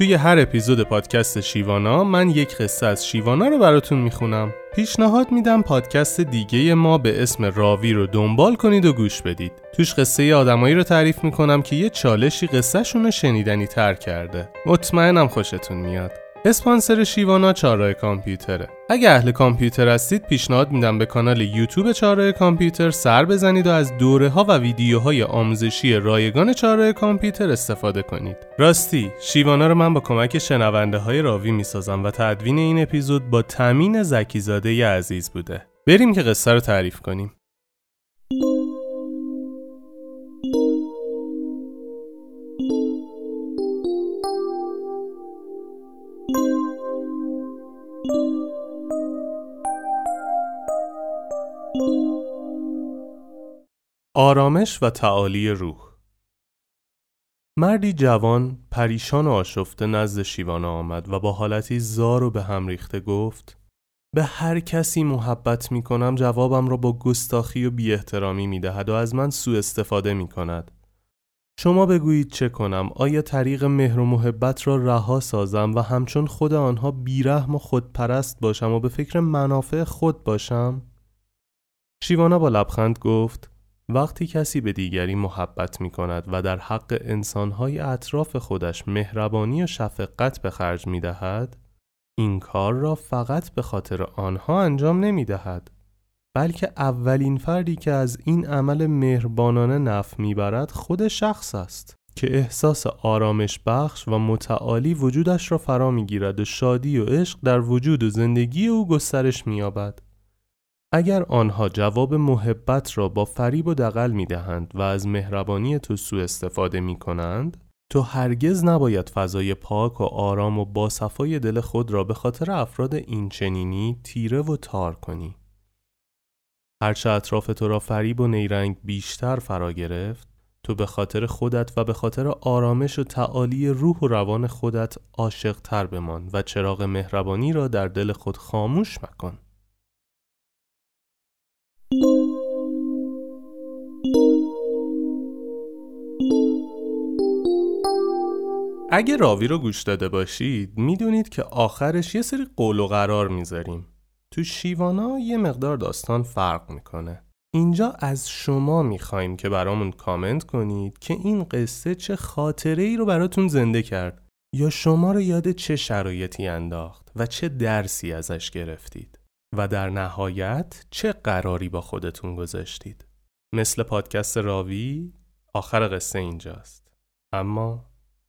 توی هر اپیزود پادکست شیوانا من یک قصه از شیوانا رو براتون می‌خونم. پیشنهاد میدم پادکست دیگه ما به اسم راوی رو دنبال کنید و گوش بدید. توش قصه آدمایی رو تعریف می‌کنم که یه چالشی قصهشون رو شنیدنی تر کرده. مطمئنم خوشتون میاد. اسپانسر شیوانا چهارراه کامپیوتره. اگه اهل کامپیوتر هستید پیشنهاد میدم به کانال یوتیوب چهارراه کامپیوتر سر بزنید و از دوره ها و ویدیوهای آموزشی رایگان چهارراه کامپیوتر استفاده کنید. راستی شیوانا رو من با کمک شنونده های راوی می‌سازم و تدوین این اپیزود با تامین زکیزاده عزیز بوده. بریم که قصه رو تعریف کنیم. آرامش و تعالی روح مردی جوان پریشان و آشفته نزد شیوانا آمد و با حالتی زار و به هم ریخته گفت به هر کسی محبت می کنم جوابم را با گستاخی و بی احترامی می دهد و از من سوء استفاده می کند. شما بگویید چه کنم آیا طریق مهر و محبت را رها سازم و همچون خود آنها بیرحم و خودپرست باشم و به فکر منافع خود باشم؟ شیوانا با لبخند گفت وقتی کسی به دیگری محبت می کند و در حق انسانهای اطراف خودش مهربانی و شفقت به خرج می دهد این کار را فقط به خاطر آنها انجام نمی دهد بلکه اولین فردی که از این عمل مهربانانه نف می‌برد خود شخص است که احساس آرامش بخش و متعالی وجودش را فرا می‌گیرد و شادی و عشق در وجود و زندگی او گسترش مییابد. اگر آنها جواب محبت را با فریب و دقل می دهند و از مهربانی تو سوء استفاده می کنند تو هرگز نباید فضای پاک و آرام و با صفای دل خود را به خاطر افراد این چنینی تیره و تار کنی. هرچه اطراف تو را فریب و نیرنگ بیشتر فرا گرفت تو به خاطر خودت و به خاطر آرامش و تعالی روح و روان خودت عاشق تر بمان و چراغ مهربانی را در دل خود خاموش مکن. اگه راوی رو گوش داده باشید می‌دونید که آخرش یه سری قول و قرار می‌ذاریم. تو شیوانا یه مقدار داستان فرق می‌کنه. اینجا از شما می‌خوایم که برامون کامنت کنید که این قصه چه خاطره ای رو براتون زنده کرد یا شما رو یاد چه شرایطی انداخت و چه درسی ازش گرفتید و در نهایت چه قراری با خودتون گذاشتید. مثل پادکست راوی آخر قصه اینجاست. اما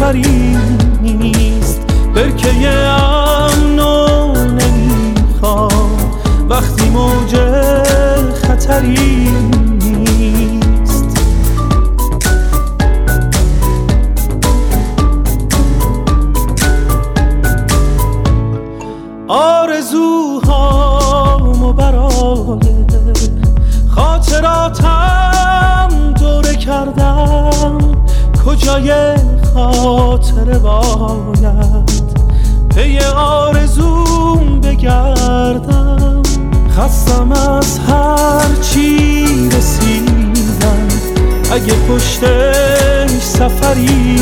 سفری نیست برکه امنو نمی‌خوام. وقتی موج خطری نیست. آرزوهامو برای خاطراتم دوره کردم. کجای خاطره باید. پی آرزوم بگردم. خستم از هر چی رسیدم. اگه پشتش سفری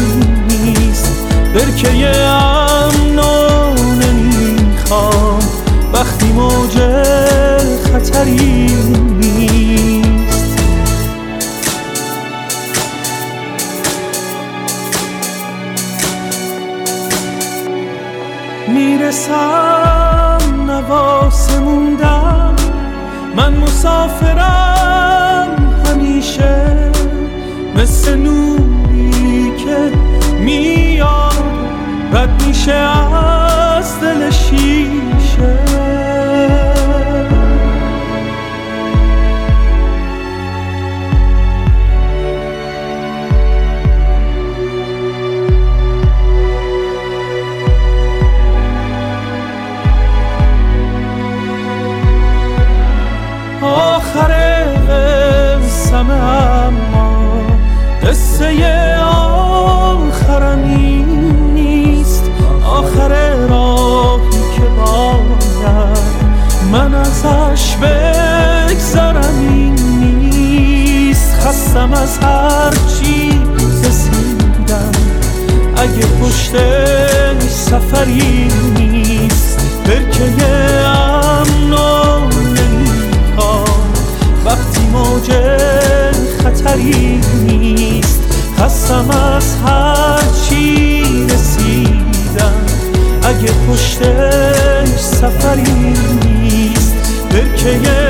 نیست برکه امنو نمی‌خوام وقتی موج خطری مسافرم همیشه مثل نوری که میاد رد میشه از دل شیشه. آخرم این نیست. آخر راهی که باید من ازش بگذرم این نیست. خستم از هر چی رسیدم. اگه پشتش سفری نیست. برکه امن خستم از هر چی رسیدم. اگه پشتش سفری نیست برکه